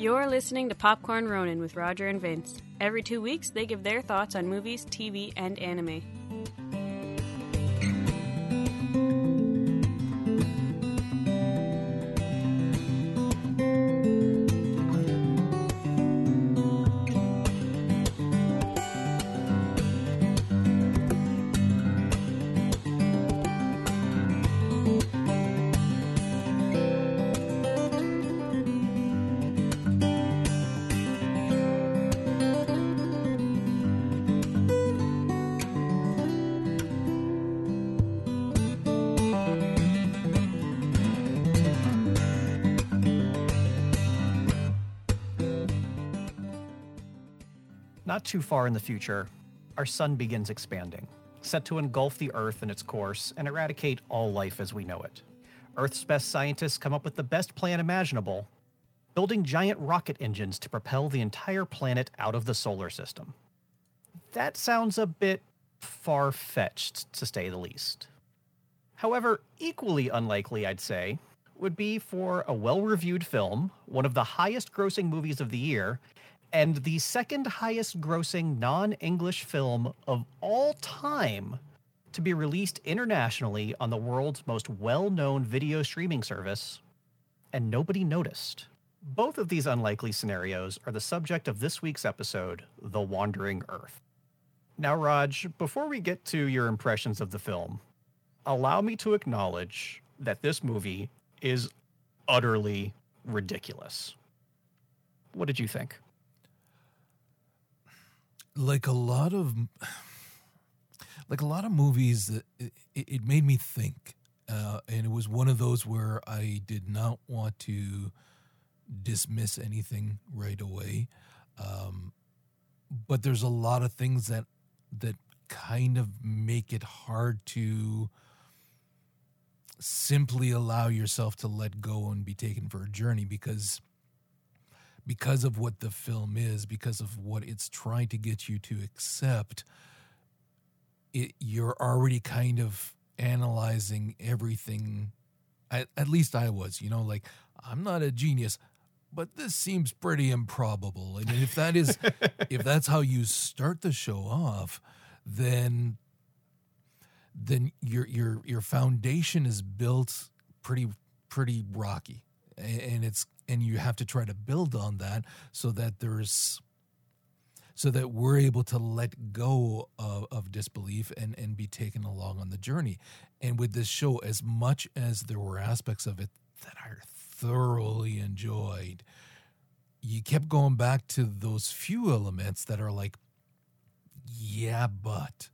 You're listening to Popcorn Ronin with Roger and Vince. Every two weeks, they give their thoughts on movies, TV, and anime. Not too far in the future, our sun begins expanding, set to engulf the Earth in its course and eradicate all life as we know it. Earth's best scientists come up with the best plan imaginable, building giant rocket engines to propel the entire planet out of the solar system. That sounds a bit far fetched, to say the least. However, equally unlikely, I'd say, would be for a well reviewed film, one of the highest grossing movies of the year, and the second highest grossing non English film of all time to be released internationally on the world's most well known video streaming service, and nobody noticed. Both of these unlikely scenarios are the subject of this week's episode, The Wandering Earth. Now, Raj, before we get to your impressions of the film, allow me to acknowledge that this movie is utterly ridiculous. What did you think? Like a lot of like a lot of movies that it, it made me think uh, and it was one of those where i did not want to dismiss anything right away. Um, but there's a lot of things that that kind of make it hard to simply allow yourself to let go and be taken for a journey because because of what the film is, because of what it's trying to get you to accept, it, you're already kind of analyzing everything. At, at least I was, you know, like I'm not a genius, but this seems pretty improbable. And if that is, if that's how you start the show off, then then your your your foundation is built pretty pretty rocky and it's and you have to try to build on that so that there's so that we're able to let go of, of, disbelief and, and be taken along on the journey. And with this show, as much as there were aspects of it that I thoroughly enjoyed, you kept going back to those few elements that are like, yeah, but.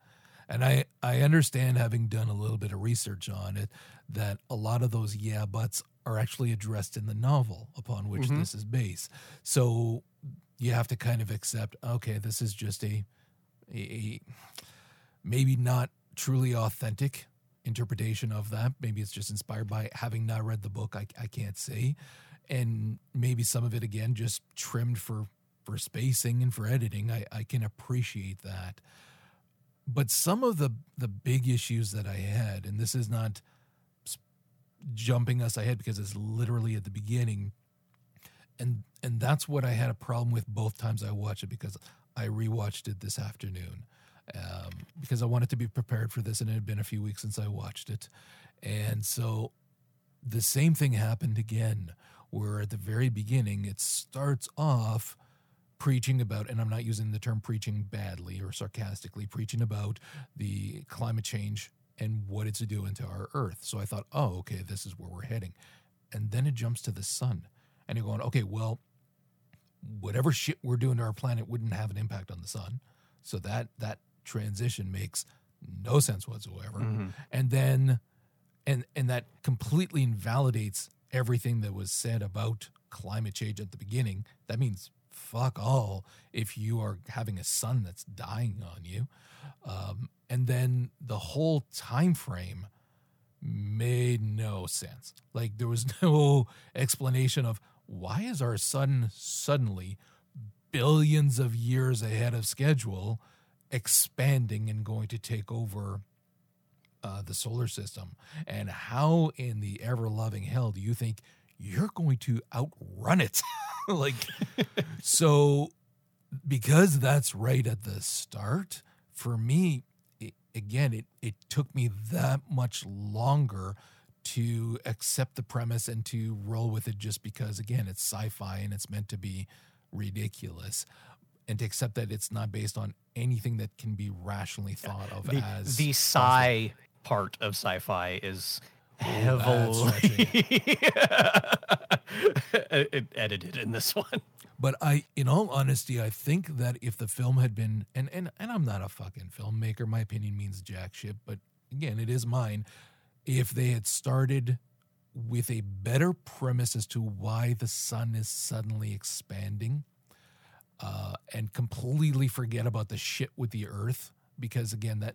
And I, I understand having done a little bit of research on it that a lot of those yeah buts are actually addressed in the novel upon which mm-hmm. this is based. So you have to kind of accept, okay, this is just a, a, a maybe not truly authentic interpretation of that. Maybe it's just inspired by having not read the book. I, I can't say. And maybe some of it again just trimmed for for spacing and for editing. I, I can appreciate that. But some of the the big issues that I had, and this is not jumping us ahead because it's literally at the beginning. And and that's what I had a problem with both times I watched it because I rewatched it this afternoon um, because I wanted to be prepared for this, and it had been a few weeks since I watched it, and so the same thing happened again, where at the very beginning it starts off preaching about, and I'm not using the term preaching badly or sarcastically, preaching about the climate change and what it's doing to our Earth. So I thought, oh, okay, this is where we're heading. And then it jumps to the sun. And you're going, okay, well, whatever shit we're doing to our planet wouldn't have an impact on the sun. So that that transition makes no sense whatsoever. Mm-hmm. And then and and that completely invalidates everything that was said about climate change at the beginning. That means fuck all if you are having a sun that's dying on you. Um, and then the whole time frame made no sense. Like there was no explanation of why is our sun suddenly billions of years ahead of schedule expanding and going to take over uh, the solar system and how in the ever loving hell do you think you're going to outrun it like, so because that's right at the start, for me, it, again, it, it took me that much longer to accept the premise and to roll with it just because, again, it's sci fi and it's meant to be ridiculous. And to accept that it's not based on anything that can be rationally thought of the, as the sci part of sci-fi is heavily edited in this one. But I, in all honesty, I think that if the film had been, and and and I'm not a fucking filmmaker, my opinion means jack shit. But again, it is mine. If they had started with a better premise as to why the sun is suddenly expanding, uh, and completely forget about the shit with the Earth, because again, that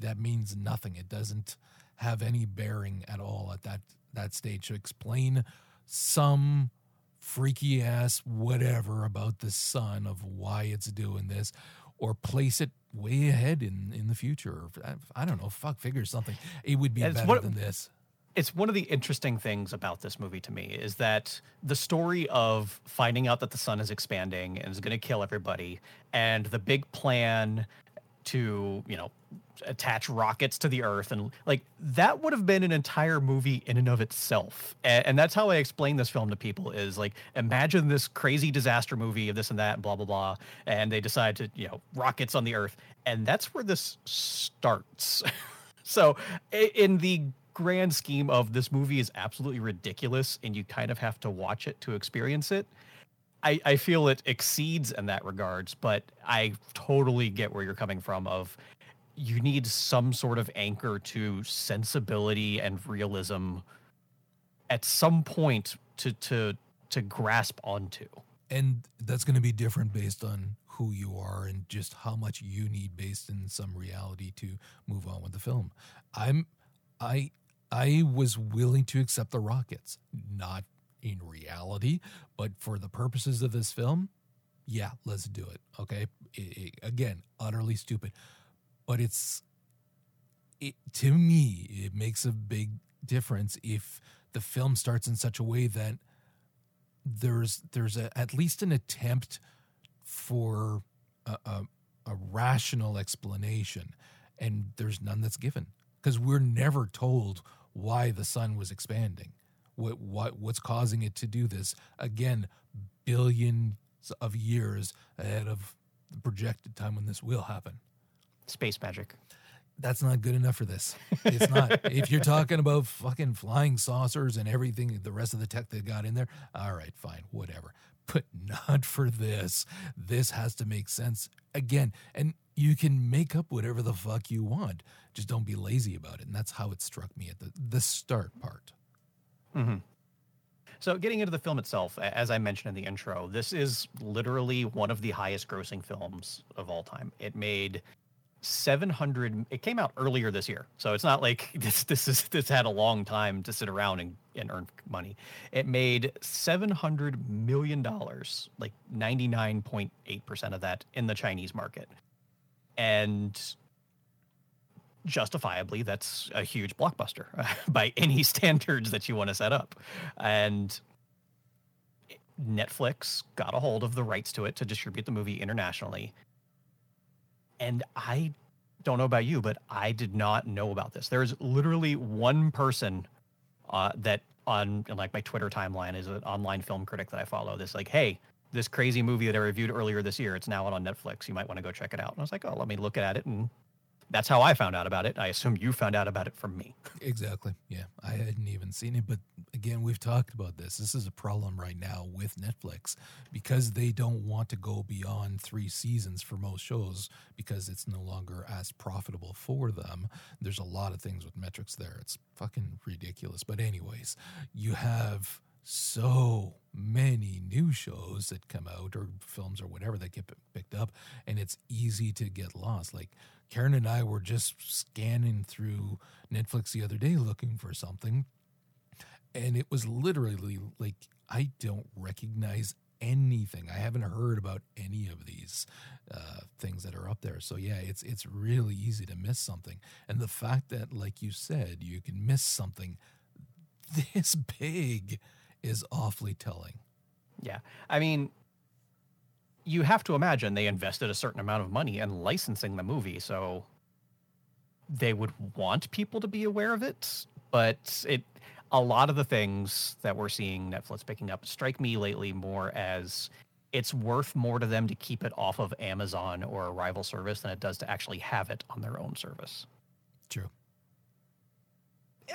that means nothing. It doesn't have any bearing at all at that that stage to explain some freaky ass whatever about the sun of why it's doing this or place it way ahead in in the future I, I don't know fuck figure something. It would be better what- than this. It's one of the interesting things about this movie to me is that the story of finding out that the sun is expanding and is going to kill everybody, and the big plan to you know attach rockets to the earth and like that would have been an entire movie in and of itself. And, and that's how i explain this film to people is like imagine this crazy disaster movie of this and that and blah blah blah and they decide to you know rockets on the earth and that's where this starts. So in the grand scheme of this movie is absolutely ridiculous and you kind of have to watch it to experience it I, I feel it exceeds in that regards, but I totally get where you're coming from of you need some sort of anchor to sensibility and realism at some point to to to grasp onto. and that's going to be different based on who you are and just how much you need based in some reality to move on with the film i'm i i was willing to accept the rockets not in reality but for the purposes of this film yeah let's do it okay? I- I- again utterly stupid but it's it to me it makes a big difference if the film starts in such a way that there's there's a, at least an attempt for a, a, a rational explanation and there's none that's given because we're never told why the sun was expanding what what what's causing it to do this again billions of years ahead of the projected time when this will happen Space magic. that's not good enough for this. It's not. if you're talking about fucking flying saucers and everything, the rest of the tech they got in there, all right, fine, whatever. But not for this. This has to make sense again. And you can make up whatever the fuck you want. Just don't be lazy about it. And that's how it struck me at the, the start part. Mm-hmm. So, getting into the film itself, as I mentioned in the intro, this is literally one of the highest grossing films of all time. It made 700 it came out earlier this year. So it's not like this this is this had a long time to sit around and, and earn money. It made 700 million dollars, like 99.8% of that in the Chinese market. And justifiably that's a huge blockbuster by any standards that you want to set up. And netflix got a hold of the rights to it to distribute the movie internationally. And i don't know about you but i did not know about this. There's literally one person uh, that on like my twitter timeline is an online film critic that i follow this like hey this crazy movie that i reviewed earlier this year it's now out on netflix. You might want to go check it out. And i was like oh let me look at it and that's how I found out about it. I assume you found out about it from me. Exactly. Yeah. I hadn't even seen it. But again, we've talked about this. This is a problem right now with Netflix because they don't want to go beyond three seasons for most shows because it's no longer as profitable for them. There's a lot of things with metrics there. It's fucking ridiculous. But, anyways, you have so many new shows that come out or films or whatever that get picked up and it's easy to get lost. Like karen and i were just scanning through netflix the other day looking for something and it was literally like i don't recognize anything. I haven't heard about any of these uh, things that are up there. So yeah it's it's really easy to miss something. And the fact that like you said you can miss something this big is awfully telling Yeah. I mean, you have to imagine they invested a certain amount of money in licensing the movie, so they would want people to be aware of it. But it, a lot of the things that we're seeing Netflix picking up strike me lately more as it's worth more to them to keep it off of Amazon or a rival service than it does to actually have it on their own service. True.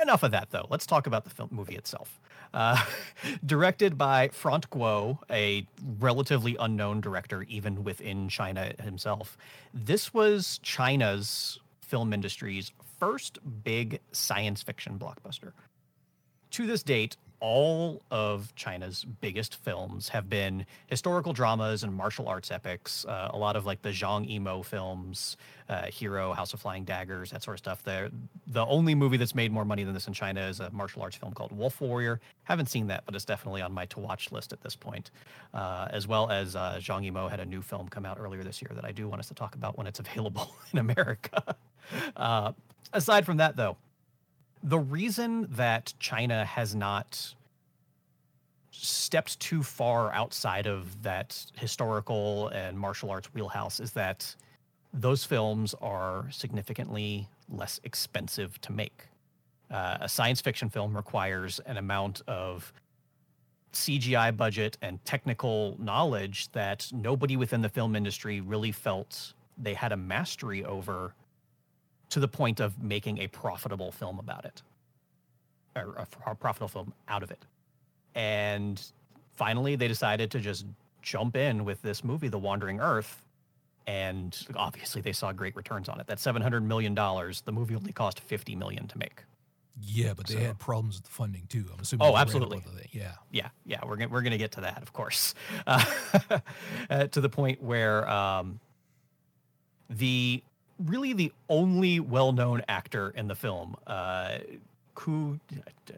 Enough of that, though. Let's talk about the film movie itself. Uh, directed by Frant Gwo, a relatively unknown director, even within China himself. This was China's film industry's first big science fiction blockbuster. To this date, all of China's biggest films have been historical dramas and martial arts epics. Uh, a lot of like the Zhang Yimou films, uh, Hero, House of Flying Daggers, that sort of stuff. There, the only movie that's made more money than this in China is a martial arts film called Wolf Warrior. Haven't seen that, but it's definitely on my to watch list at this point. Uh, as well as uh, Zhang Yimou had a new film come out earlier this year that I do want us to talk about when it's available in America. Uh, aside from that, though, the reason that China has not stepped too far outside of that historical and martial arts wheelhouse is that those films are significantly less expensive to make. Uh, a science fiction film requires an amount of CGI budget and technical knowledge that nobody within the film industry really felt they had a mastery over to the point of making a profitable film about it or a profitable film out of it. And finally, they decided to just jump in with this movie, The Wandering Earth. And obviously, they saw great returns on it. That $700 million, the movie only cost 50 million to make. Yeah, but they so, had problems with the funding too. I'm assuming. Oh, absolutely. Yeah, yeah, yeah. We're gonna we're gonna get to that, of course, uh, uh, to the point where um, the really the only well-known actor in the film, uh, Ku,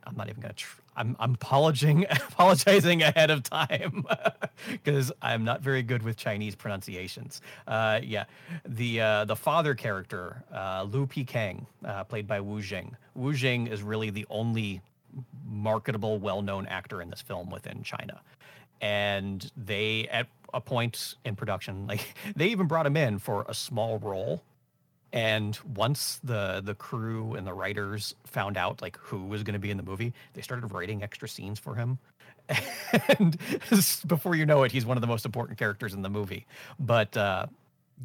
I'm not even gonna. Tr- I'm I'm apologizing apologizing ahead of time because I'm not very good with Chinese pronunciations. Uh, yeah, the uh, the father character uh, Lu Pekang, uh, played by Wu Jing. Wu Jing is really the only marketable, well-known actor in this film within China, and they at a point in production, like they even brought him in for a small role and once the the crew and the writers found out like who was going to be in the movie, they started writing extra scenes for him. and before you know it, he's one of the most important characters in the movie. But uh,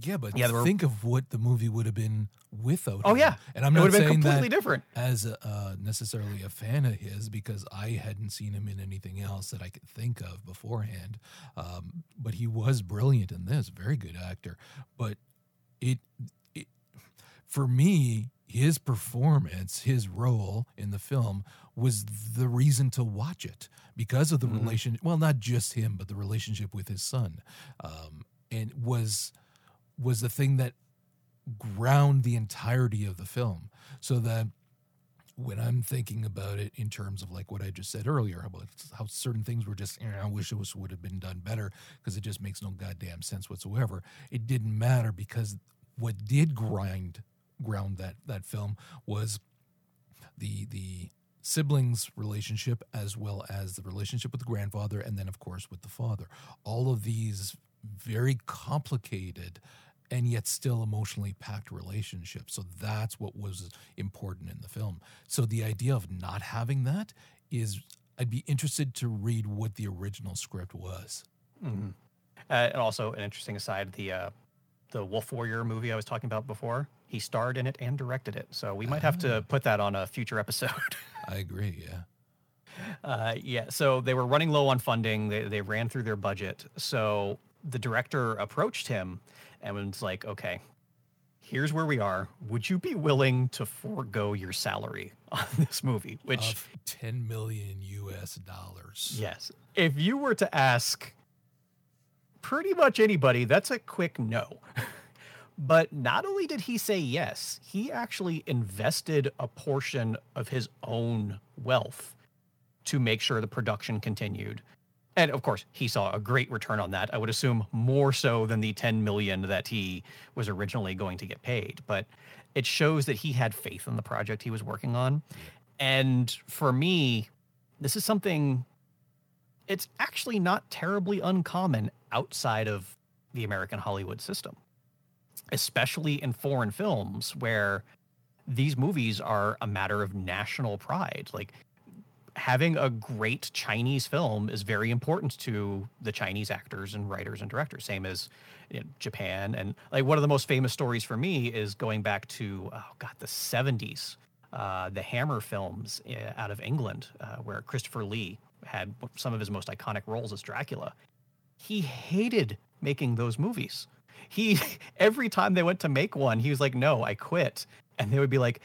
yeah, but yeah, were, think of what the movie would have been without. Oh him. yeah, and I'm not saying completely that different as a, uh, necessarily a fan of his because I hadn't seen him in anything else that I could think of beforehand. Um, but he was brilliant in this, very good actor. But it for me, his performance, his role in the film was the reason to watch it because of the mm-hmm. relation. Well, not just him, but the relationship with his son, um, and was was the thing that ground the entirety of the film. So that when I'm thinking about it in terms of like what I just said earlier about how certain things were just, you I wish it was would have been done better because it just makes no goddamn sense whatsoever. It didn't matter because what did grind ground that that film was the the siblings relationship as well as the relationship with the grandfather and then of course with the father. All of these very complicated and yet still emotionally packed relationships. So that's what was important in the film. So the idea of not having that is i'd be interested to read what the original script was. Mm-hmm. uh, and also an interesting aside the uh, the wolf warrior movie i was talking about before he starred in it and directed it. So we might have to ah. put that on a future episode. I agree. Yeah. Uh, yeah. So they were running low on funding. They, they ran through their budget. So the director approached him and was like, okay, here's where we are. Would you be willing to forego your salary on this movie? Which of 10 million US dollars. Yes. If you were to ask pretty much anybody, that's a quick no. But not only did he say yes, he actually invested a portion of his own wealth to make sure the production continued. And of course, he saw a great return on that. I would assume more so than the 10 million that he was originally going to get paid. But it shows that he had faith in the project he was working on. And for me, this is something it's actually not terribly uncommon outside of the American Hollywood system, especially in foreign films where these movies are a matter of national pride. Like having a great Chinese film is very important to the Chinese actors and writers and directors, same as Japan. And like one of the most famous stories for me is going back to, oh God, the 70s, uh, the Hammer films uh, out of England, uh, where Christopher Lee had some of his most iconic roles as Dracula. He hated making those movies. He every time they went to make one, he was like, "No, I quit." And they would be like,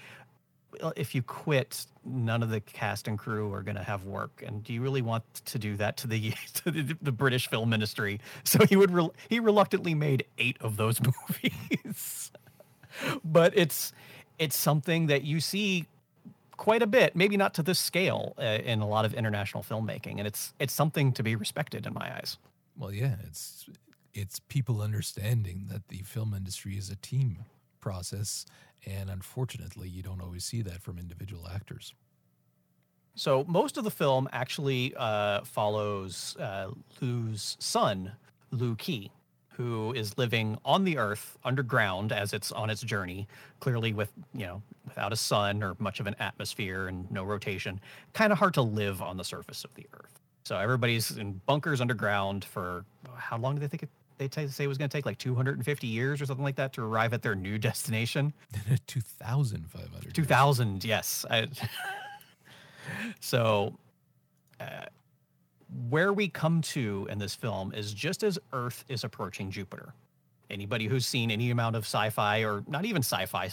well, if you quit, none of the cast and crew are going to have work. And do you really want to do that to the to the, the British film ministry? So he would re- he reluctantly made eight of those movies. but it's it's something that you see quite a bit, maybe not to this scale uh, in a lot of international filmmaking, and it's it's something to be respected in my eyes. Well, yeah, it's it's people understanding that the film industry is a team process and unfortunately, you don't always see that from individual actors. So most of the film actually uh, follows uh, Lu's son, Lu Qi, who is living on the Earth underground as it's on its journey, clearly with you know without a sun or much of an atmosphere and no rotation. Kind of hard to live on the surface of the Earth. So everybody's in bunkers underground for how long do they think it they t- say it was going to take like 250 years or something like that to arrive at their new destination. 2,500. 2,000, yes. I, so, uh, where we come to in this film is just as Earth is approaching Jupiter. Anybody who's seen any amount of sci fi or not even sci fi,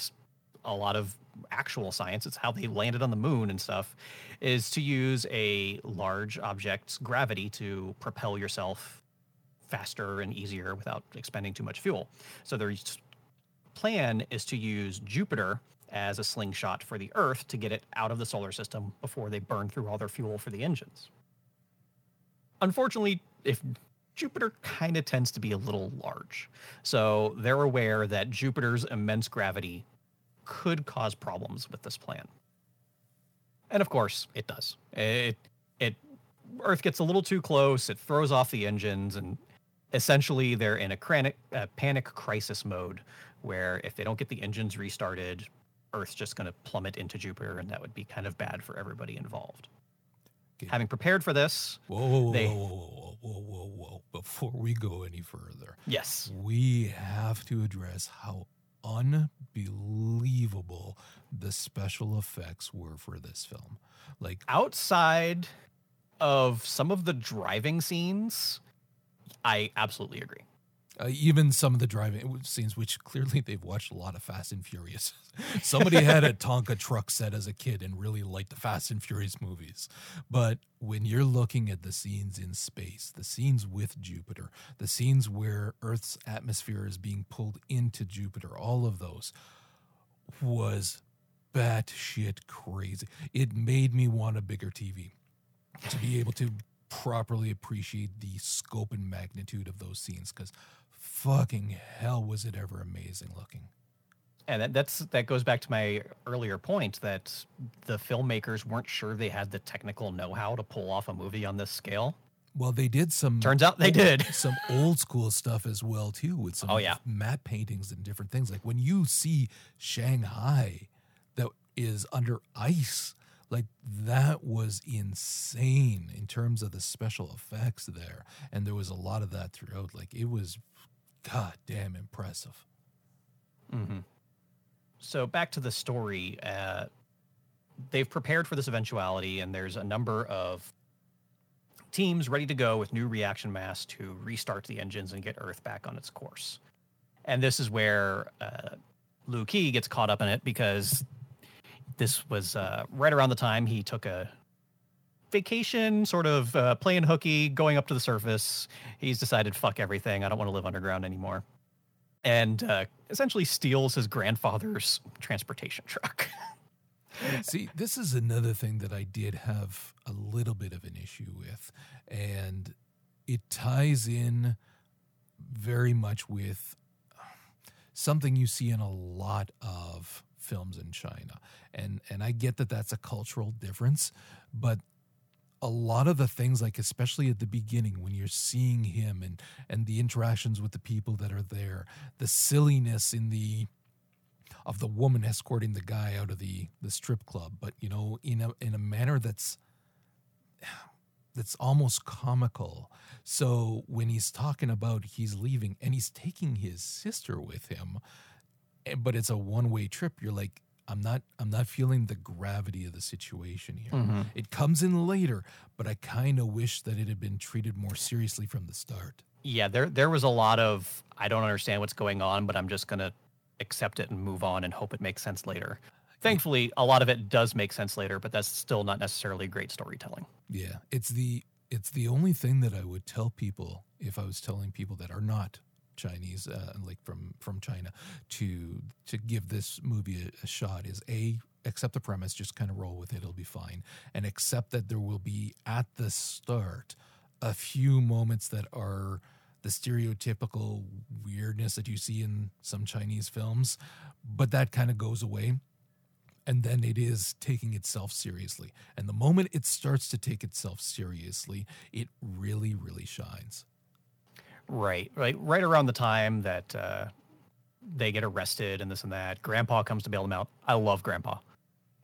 a lot of actual science, it's how they landed on the moon and stuff, is to use a large object's gravity to propel yourself faster and easier without expending too much fuel. So their plan is to use Jupiter as a slingshot for the Earth to get it out of the solar system before they burn through all their fuel for the engines. Unfortunately, if Jupiter kind of tends to be a little large. So they're aware that Jupiter's immense gravity could cause problems with this plan. And of course, it does. It it Earth gets a little too close, it throws off the engines and essentially they're in a panic, uh, panic crisis mode where if they don't get the engines restarted, Earth's just going to plummet into Jupiter, and that would be kind of bad for everybody involved. Having prepared for this, whoa, whoa, they, whoa, whoa, whoa, whoa, whoa! Before we go any further, yes, we have to address how unbelievable the special effects were for this film. Like outside of some of the driving scenes, I absolutely agree. Uh, even some of the driving scenes, which clearly they've watched a lot of Fast and Furious. Somebody had a Tonka truck set as a kid and really liked the Fast and Furious movies. But when you're looking at the scenes in space, the scenes with Jupiter, the scenes where Earth's atmosphere is being pulled into Jupiter, all of those was batshit crazy. It made me want a bigger TV to be able to properly appreciate the scope and magnitude of those scenes because fucking hell was it ever amazing looking. And that, that's that goes back to my earlier point that the filmmakers weren't sure they had the technical know-how to pull off a movie on this scale. Well they did some turns out they did. some old school stuff as well too with some oh yeah. matte paintings and different things. Like when you see shanghai that is under ice like that was insane in terms of the special effects there. And there was a lot of that throughout. Like it was goddamn impressive. Mm-hmm. So back to the story. Uh, they've prepared for this eventuality, and there's a number of teams ready to go with new reaction mass to restart the engines and get Earth back on its course. And this is where uh, Lu Qi gets caught up in it because this was uh, right around the time he took a vacation, sort of uh, playing hooky, going up to the surface. He's decided, fuck everything. I don't want to live underground anymore. And uh, essentially steals his grandfather's transportation truck. See, this is another thing that I did have a little bit of an issue with. And it ties in very much with something you see in a lot of films in China. And and I get that that's a cultural difference, but a lot of the things like especially at the beginning when you're seeing him and and the interactions with the people that are there the silliness in the of the woman escorting the guy out of the the strip club but you know in a in a manner that's that's almost comical. So when he's talking about he's leaving and he's taking his sister with him eh, but it's a one-way trip you're like I'm not I'm not feeling the gravity of the situation here. Mm-hmm. It comes in later, but I kind of wish that it had been treated more seriously from the start. Yeah, there there was a lot of I don't understand what's going on, but I'm just gonna accept it and move on and hope it makes sense later. Thankfully, a lot of it does make sense later, but that's still not necessarily great storytelling. Yeah, it's the it's the only thing that I would tell people if I was telling people that are not Chinese, uh, like from from China, to to give this movie a, a shot is a accept the premise, just kind of roll with it, it'll be fine, and accept that there will be at the start a few moments that are the stereotypical weirdness that you see in some Chinese films, but that kind of goes away. And then it is taking itself seriously. And the moment it starts to take itself seriously, it really, really shines. Right, right, right around the time that uh, they get arrested and this and that. Grandpa comes to bail them out. I love Grandpa.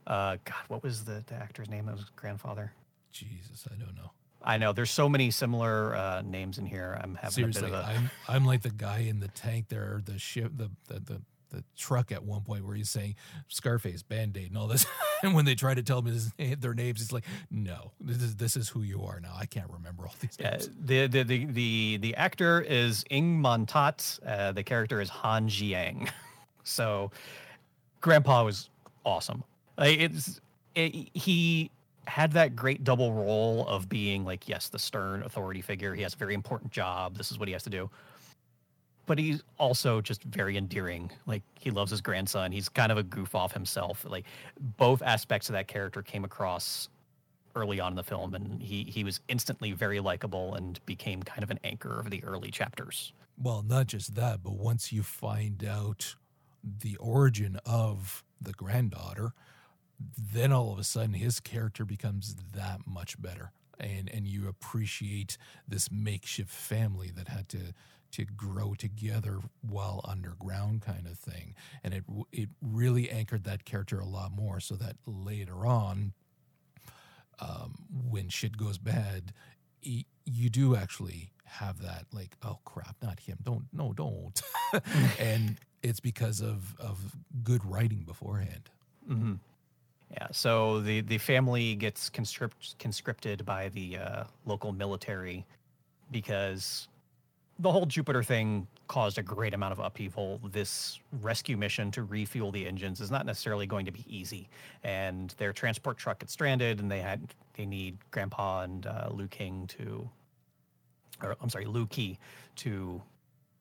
Uh, God, what was the, the actor's name? That was grandfather. Jesus, I don't know. I know there's so many similar uh, names in here. I'm having Seriously, a bit of a. I'm I'm like the guy in the tank there, the ship, the the the, the truck at one point where he's saying Scarface, Band Aid, and all this. and when they try to tell him his, their names, it's like, no, this is this is who you are now. I can't remember all these names. the, the the the the actor is Ng Man-tat. Uh, the character is Han Jiang. so, Grandpa was awesome. Like it's it, he had that great double role of being like yes the stern authority figure. He has a very important job. This is what he has to do. But he's also just very endearing. Like he loves his grandson. He's kind of a goof off himself. Like both aspects of that character came across early on in the film, and he he was instantly very likable and became kind of an anchor of the early chapters. Well, not just that, but once you find out the origin of the granddaughter, then all of a sudden his character becomes that much better. And and you appreciate this makeshift family that had to to grow together while underground kind of thing. And it it really anchored that character a lot more so that later on um, when shit goes bad, you do actually have that like, oh crap, not him. Don't no, don't. and it's because of of good writing beforehand. Mm-hmm. Yeah. So the the family gets conscript, conscripted by the uh, local military because the whole Jupiter thing caused a great amount of upheaval. This rescue mission to refuel the engines is not necessarily going to be easy, and their transport truck gets stranded, and they had they need Grandpa and uh, Liu King to, or I'm sorry, Liu Key to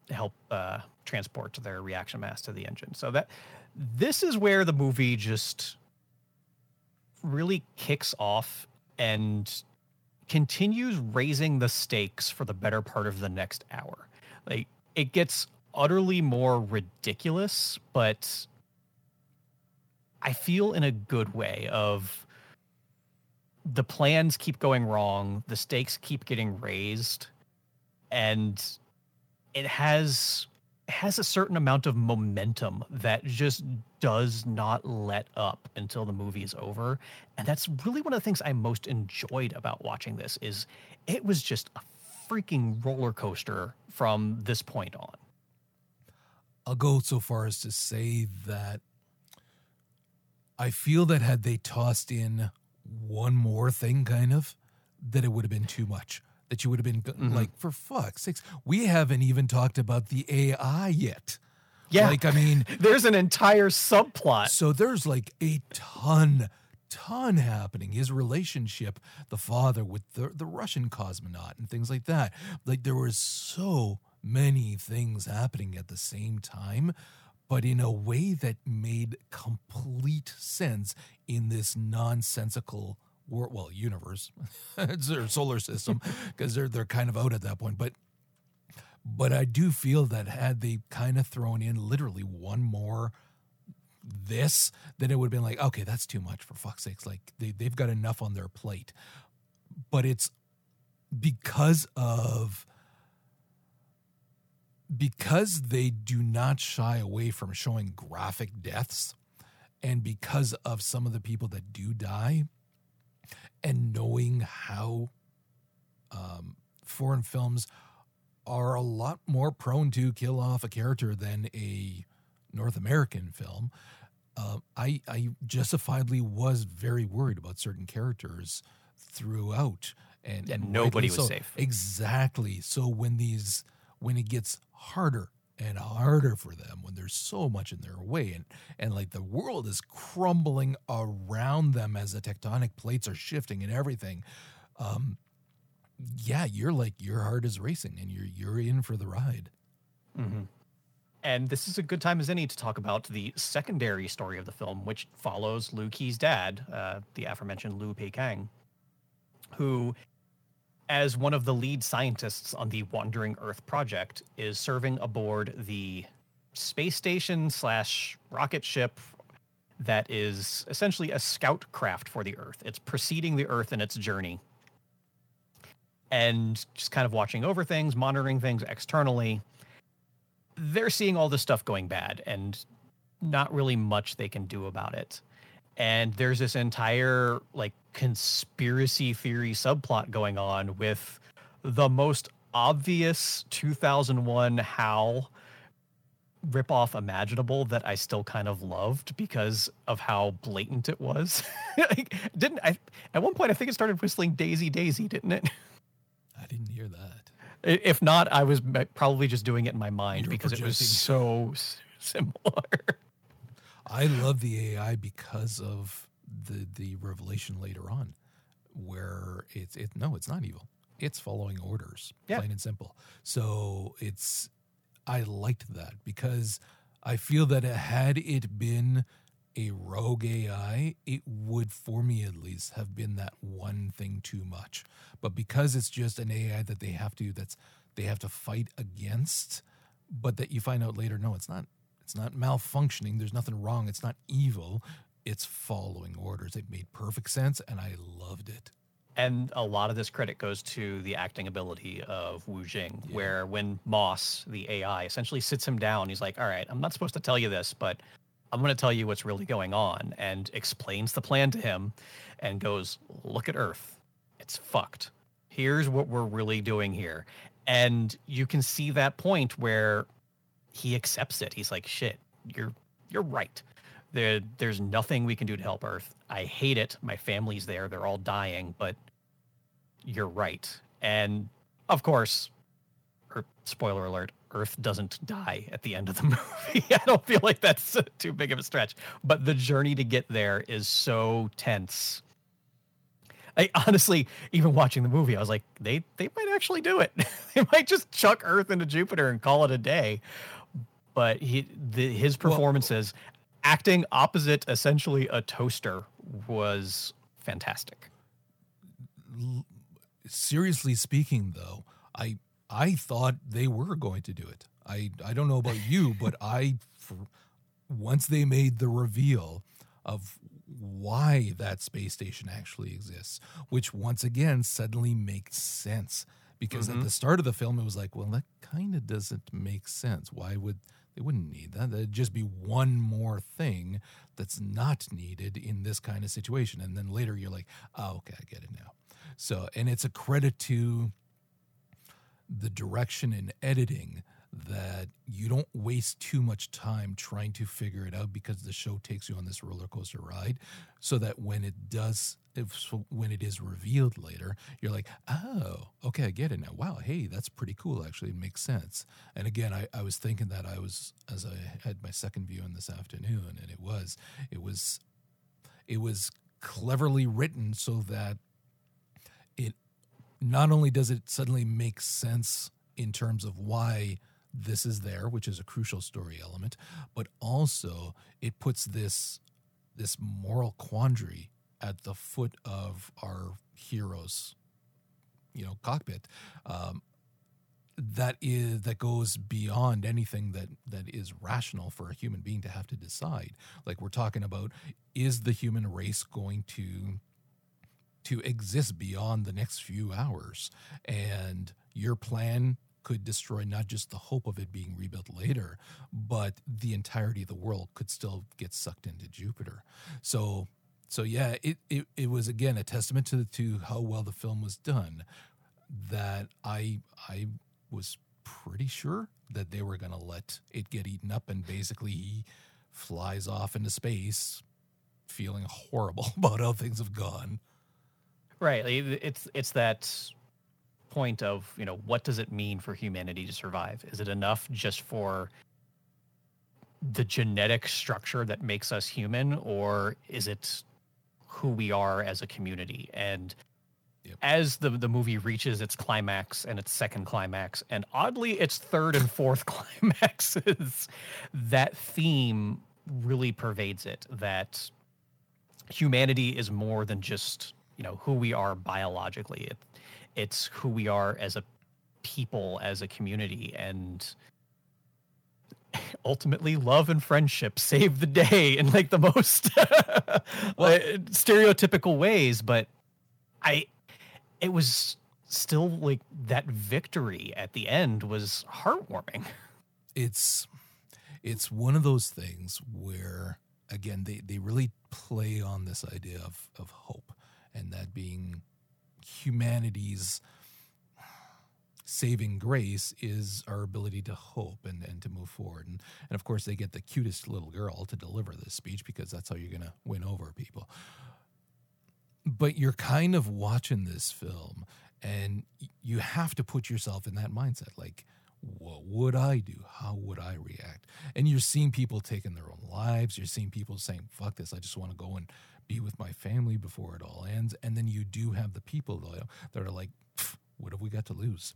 help uh, transport their reaction mass to the engine. So that this is where the movie just really kicks off and continues raising the stakes for the better part of the next hour. Like it gets utterly more ridiculous, but I feel in a good way of the plans keep going wrong, the stakes keep getting raised, and it has has a certain amount of momentum that just does not let up until the movie is over and that's really one of the things i most enjoyed about watching this is it was just a freaking roller coaster from this point on I'll go so far as to say that I feel that had they tossed in one more thing, kind of, that it would have been too much. That you would have been Mhm. like, for fuck's sakes, we haven't even talked about the AI yet. yeah Like, I mean, there's an entire subplot so there's like a ton, ton happening. His relationship, the father with the, the Russian cosmonaut and things like that. Like there was so many things happening at the same time, but in a way that made complete sense in this nonsensical world, well, universe, it's their solar system, because they're they're kind of out at that point. But but I do feel that had they kind of thrown in literally one more this, then it would have been like, okay, that's too much for fuck's sakes. Like they, they've got enough on their plate. but it's because of because they do not shy away from showing graphic deaths and because of some of the people that do die and knowing how um, foreign films are a lot more prone to kill off a character than a North American film, uh, I, I justifiably was very worried about certain characters throughout, and, and nobody was so. safe. Exactly. So when these when it gets harder and harder for them when there's so much in their way and and like the world is crumbling around them as the tectonic plates are shifting and everything um yeah you're like your heart is racing and you're you're in for the ride mm-hmm. and this is a good time as any to talk about the secondary story of the film which follows Liu Ke's dad uh, the aforementioned Liu Peikang who as one of the lead scientists on the Wandering Earth project, is serving aboard the space station slash rocket ship that is essentially a scout craft for the Earth. It's preceding the Earth in its journey. And just kind of watching over things, monitoring things externally. They're seeing all this stuff going bad and not really much they can do about it and there's this entire like conspiracy theory subplot going on with the most obvious 2001 HAL ripoff imaginable that I still kind of loved because of how blatant it was. like, didn't I? At one point, I think it started whistling "Daisy Daisy," didn't it? I didn't hear that. If not, I was probably just doing it in my mind because projecting. it was so similar. I love the AI because of the the revelation later on, where it's it no, it's not evil. It's following orders, yeah. plain and simple. So it's I liked that because I feel that had it been a rogue AI, it would, for me at least, have been that one thing too much. But because it's just an AI that they have to that's they have to fight against, but that you find out later, no, it's not it's not malfunctioning. There's nothing wrong. It's not evil. It's following orders. It made perfect sense, and I loved it. And a lot of this credit goes to the acting ability of Wu Jing, yeah. where when Moss, the AI, essentially sits him down, he's like, All right, I'm not supposed to tell you this, but I'm going to tell you what's really going on, and explains the plan to him and goes, Look at Earth. It's fucked. Here's what we're really doing here. And you can see that point where he accepts it. He's like, shit, you're you're right. There there's nothing we can do to help Earth. I hate it. My family's there. They're all dying, but you're right. And of course, er, spoiler alert, Earth doesn't die at the end of the movie. I don't feel like that's too big of a stretch, but the journey to get there is so tense. I honestly, even watching the movie, I was like, they they might actually do it. they might just chuck Earth into Jupiter and call it a day but he the, his performances acting opposite essentially a toaster was fantastic. Seriously speaking though, I I thought they were going to do it. I I don't know about you, but I for, once they made the reveal of why that space station actually exists, which once again suddenly makes sense because mm-hmm. at the start of the film it was like, well, that kind of doesn't make sense. Why would they wouldn't need that. That'd just be one more thing that's not needed in this kind of situation. And then later you're like, oh, okay, I get it now. So, and it's a credit to the direction and editing that you don't waste too much time trying to figure it out because the show takes you on this roller coaster ride so that when it does if when it is revealed later you're like oh okay i get it now. Wow hey that's pretty cool actually. It makes sense. And again i, I was thinking that i was as i had my second viewing this afternoon and it was it was it was cleverly written so that it not only does it suddenly make sense in terms of why this is there, which is a crucial story element, but also it puts this this moral quandary at the foot of our heroes, you know, cockpit. Um, that is that goes beyond anything that that is rational for a human being to have to decide like we're talking about is the human race going to to exist beyond the next few hours. And your plan could destroy not just the hope of it being rebuilt later, but the entirety of the world could still get sucked into Jupiter. So so yeah, it, it, it was again a testament to the, to how well the film was done that I I was pretty sure that they were going to let it get eaten up and basically he flies off into space feeling horrible about how things have gone. Right. It's it's that point of, you know, what does it mean for humanity to survive? Is it enough just for the genetic structure that makes us human or is it who we are as a community? And yep. as the the movie reaches its climax and its second climax and oddly its third and fourth climaxes, that theme really pervades it that humanity is more than just you know who we are biologically it, it's who we are as a people as a community and ultimately love and friendship save the day in like the most well, uh, stereotypical ways but i it was still like that victory at the end was heartwarming. It's it's one of those things where again they, they really play on this idea of, of hope and that being humanity's saving grace is our ability to hope and, and to move forward. And, and of course, they get the cutest little girl to deliver this speech because that's how you're going to win over people. But you're kind of watching this film and you have to put yourself in that mindset. Like, what would I do? How would I react? And you're seeing people taking their own lives. You're seeing people saying, fuck this, I just want to go and be with my family before it all ends. And then you do have the people though that are like, what have we got to lose?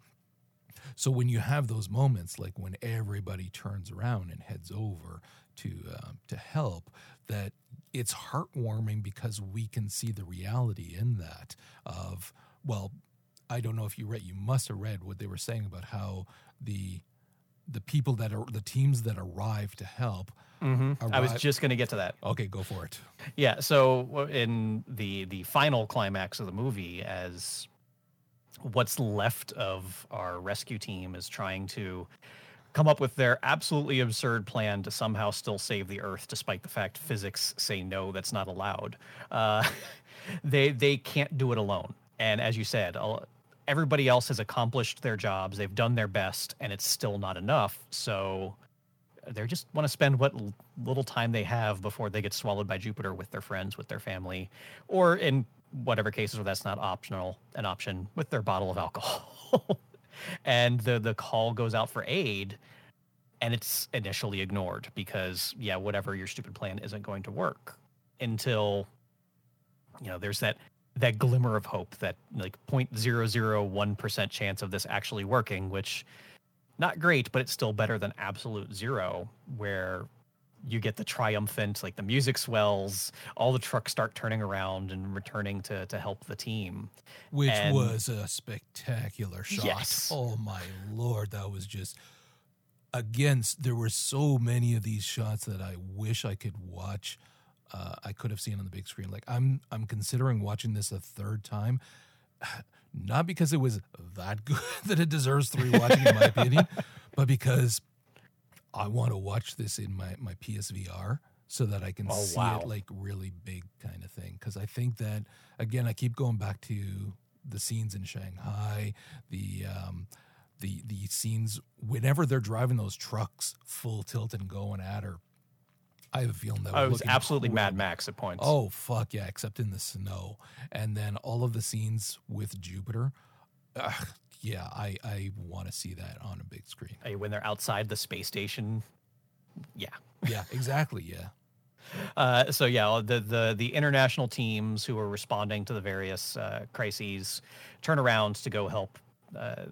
So when you have those moments, like when everybody turns around and heads over to uh, to help, that it's heartwarming because we can see the reality in that of well, I don't know if you read, you must have read what they were saying about how the the people that are the teams that arrive to help. Mm-hmm. Arrive. I was just going to get to that. Okay, go for it. Yeah. So in the the final climax of the movie, as what's left of our rescue team is trying to come up with their absolutely absurd plan to somehow still save the Earth, despite the fact physics say no, that's not allowed. Uh, they they can't do it alone. And as you said, everybody else has accomplished their jobs, they've done their best, and it's still not enough. So they just want to spend what little time they have before they get swallowed by Jupiter with their friends, with their family, or in whatever cases where that's not optional, an option with their bottle of alcohol. and the the call goes out for aid and it's initially ignored because yeah, whatever your stupid plan isn't going to work until you know, there's that that glimmer of hope that like 0.001% chance of this actually working, which not great, but it's still better than absolute zero, where you get the triumphant, like the music swells, all the trucks start turning around and returning to to help the team. Which and, was a spectacular shot. Yes. Oh my lord, that was just again, there were so many of these shots that I wish I could watch uh, I could have seen on the big screen. Like I'm I'm considering watching this a third time, not because it was that good that it deserves three watching in my opinion, but because I want to watch this in my my PSVR so that I can oh, see wow. it like really big kind of thing. Because I think that again, I keep going back to the scenes in Shanghai, the um, the the scenes whenever they're driving those trucks full tilt and going at her I have a feeling that oh, was absolutely cool. Mad Max at points. Oh fuck yeah! Except in the snow, and then all of the scenes with Jupiter. Uh, yeah, I I want to see that on a big screen. Hey, when they're outside the space station. Yeah. Yeah. Exactly. Yeah. Uh, so yeah, the the the international teams who are responding to the various uh, crises turn around to go help uh,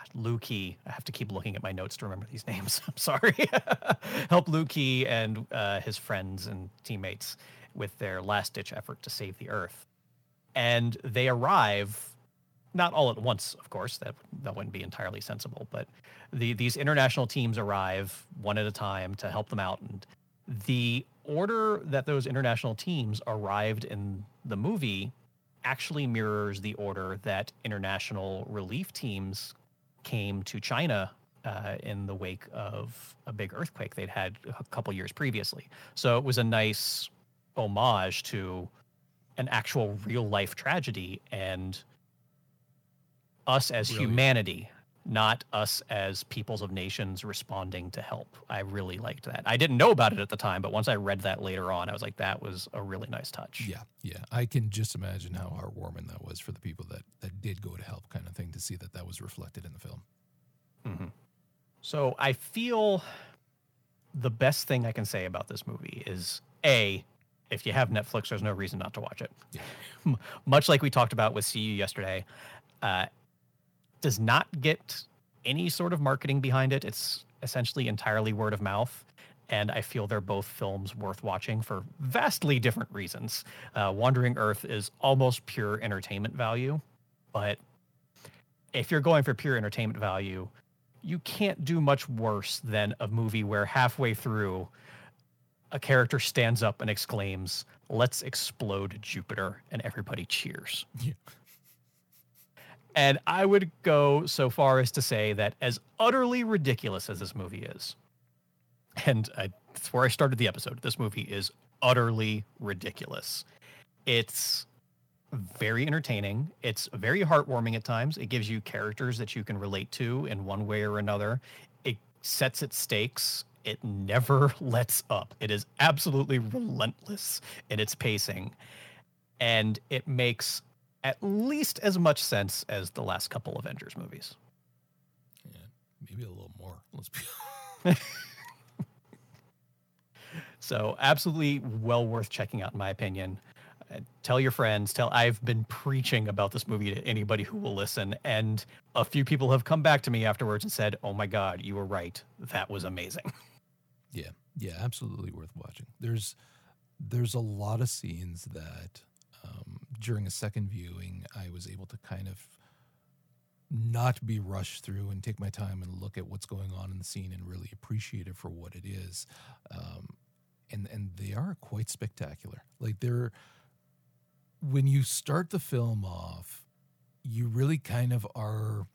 uh Liu Qi. I have to keep looking at my notes to remember these names. I'm sorry. Help Liu Qi and uh, his friends and teammates with their last ditch effort to save the Earth. And they arrive, not all at once, of course, that, that wouldn't be entirely sensible, but the, these international teams arrive one at a time to help them out. And the order that those international teams arrived in the movie actually mirrors the order that international relief teams came to China uh, in the wake of a big earthquake they'd had a couple years previously. So it was a nice homage to an actual real life tragedy and us as Brilliant. humanity, not us as peoples of nations responding to help. I really liked that. I didn't know about it at the time, but once I read that later on, I was like, that was a really nice touch. Yeah, yeah. I can just imagine how heartwarming that was for the people that that did go to help, kind of thing, to see that that was reflected in the film. hmm So I feel the best thing I can say about this movie is A, if you have Netflix, there's no reason not to watch it. Yeah. Much like we talked about with See You yesterday, uh, does not get any sort of marketing behind it. It's essentially entirely word of mouth. And I feel they're both films worth watching for vastly different reasons. Uh, Wandering Earth is almost pure entertainment value, but if you're going for pure entertainment value, you can't do much worse than a movie where halfway through a character stands up and exclaims, "Let's explode Jupiter," and everybody cheers. Yeah. And I would go so far as to say that as utterly ridiculous as this movie is, and I, that's where I started the episode, this movie is utterly ridiculous. It's very entertaining. It's very heartwarming at times. It gives you characters that you can relate to in one way or another. It sets its stakes. It never lets up. It is absolutely relentless in its pacing. And it makes at least as much sense as the last couple Avengers movies. Yeah, maybe a little more. Let's be. So absolutely well worth checking out in my opinion. Uh, Tell your friends, tell I've been preaching about this movie to anybody who will listen and a few people have come back to me afterwards and said, "Oh my god, you were right. That was amazing." Yeah, yeah, absolutely worth watching. There's there's a lot of scenes that during a second viewing I was able to kind of not be rushed through and take my time and look at what's going on in the scene and really appreciate it for what it is. Um, and and they are quite spectacular. Like they're when you start the film off, you really kind of are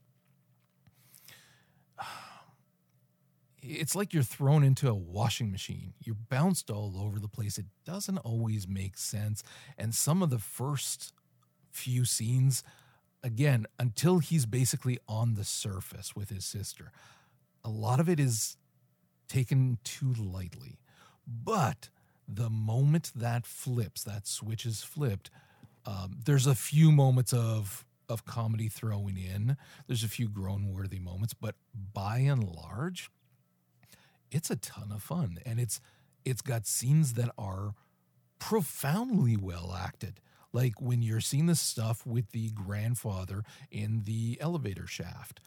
it's like you're thrown into a washing machine. You're bounced all over the place. It doesn't always make sense. And some of the first few scenes, again, until he's basically on the surface with his sister, a lot of it is taken too lightly. But the moment that flips, that switch is flipped, um, there's a few moments of of comedy throwing in. There's a few groan worthy moments, but by and large, it's a ton of fun and it's it's got scenes that are profoundly well acted like when you're seeing the stuff with the grandfather in the elevator shaft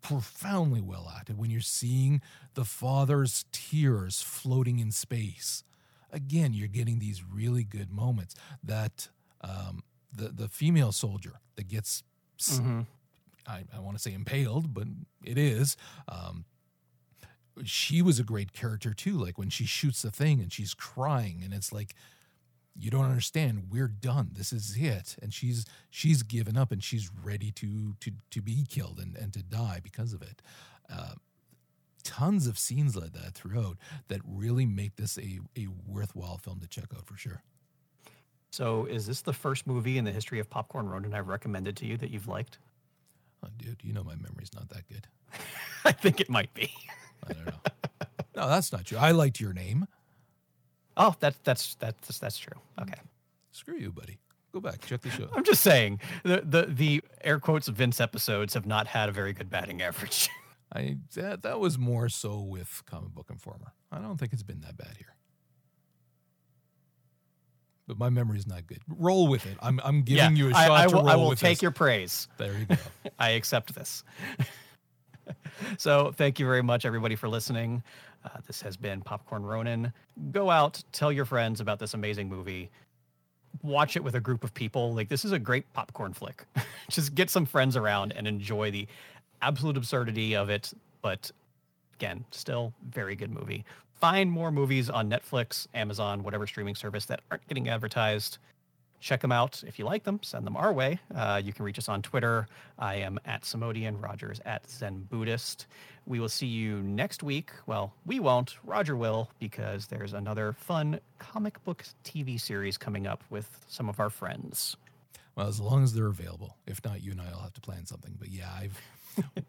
profoundly well acted when you're seeing the father's tears floating in space again you're getting these really good moments that um, the the female soldier that gets I I want to say impaled, but it is. Um, she was a great character too. Like when she shoots the thing and she's crying, and it's like, you don't understand. We're done. This is it. And she's she's given up and she's ready to to to be killed and and to die because of it. Uh, tons of scenes like that throughout that really make this a a worthwhile film to check out for sure. So, is this the first movie in the history of Popcorn Ronin I've recommended to you that you've liked? Oh, dude, you know my memory's not that good. I think it might be. I don't know. no, that's not true. I liked your name. Oh, that's that's that's that's true. Okay. Screw you, buddy. Go back, check the show. I'm just saying the the the air quotes of Vince episodes have not had a very good batting average. I that that was more so with Comic Book Informer. I don't think it's been that bad here. But my memory's not good. Roll with it. I'm I'm giving you a shot I, to will, roll I will take this. your praise. There you go. I accept this. so, thank you very much, everybody, for listening. Uh, this has been Popcorn Ronin. Go out, tell your friends about this amazing movie. Watch it with a group of people. Like, this is a great popcorn flick. Just get some friends around and enjoy the absolute absurdity of it. But again, still very good movie. Find more movies on Netflix, Amazon, whatever streaming service that aren't getting advertised. Check them out. If you like them, send them our way. Uh, you can reach us on Twitter. I am at Samodian, Roger's at Zen Buddhist. We will see you next week. Well, we won't. Roger will, because there's another fun comic book TV series coming up with some of our friends. Well, as long as they're available. If not, you and I will have to plan something. But yeah, I've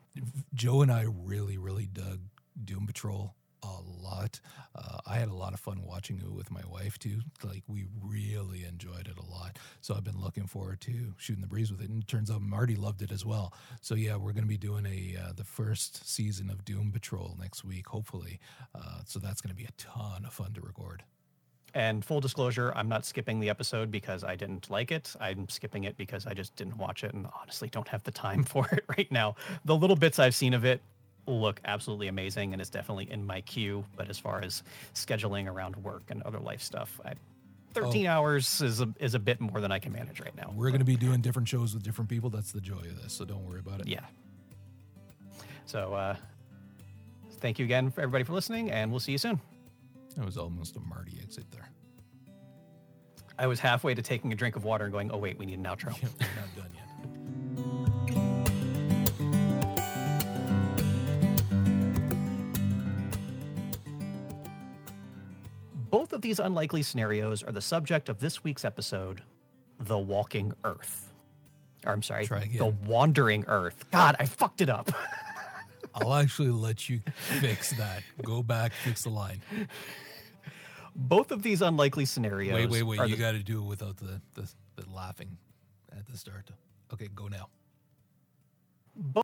Joe and I really, really dug Doom Patrol a lot. Uh, I had a lot of fun watching it with my wife too. Like we really enjoyed it a lot. So I've been looking forward to shooting the breeze with it. And it turns out Marty loved it as well. So yeah, we're going to be doing a uh, the first season of Doom Patrol next week, hopefully. Uh, so that's going to be a ton of fun to record. And full disclosure, I'm not skipping the episode because I didn't like it. I'm skipping it because I just didn't watch it and honestly don't have the time for it right now. The little bits I've seen of it look absolutely amazing and it's definitely in my queue. But as far as scheduling around work and other life stuff, I, 13 oh. hours is a, is a bit more than I can manage right now. We're going to be doing different shows with different people. That's the joy of this. So don't worry about it. Yeah. So uh, thank you again for everybody for listening and we'll see you soon. That was almost a Marty exit there. I was halfway to taking a drink of water and going, oh, wait, we need an outro. Yeah, we're not done yet. These unlikely scenarios are the subject of this week's episode, The Walking Earth. Or, I'm sorry, The Wandering Earth. God, I fucked it up. I'll actually let you fix that. Go back, fix the line both of these unlikely scenarios. Wait, wait, wait! You the... got to do it without the, the the laughing at the start. Okay, go now. Both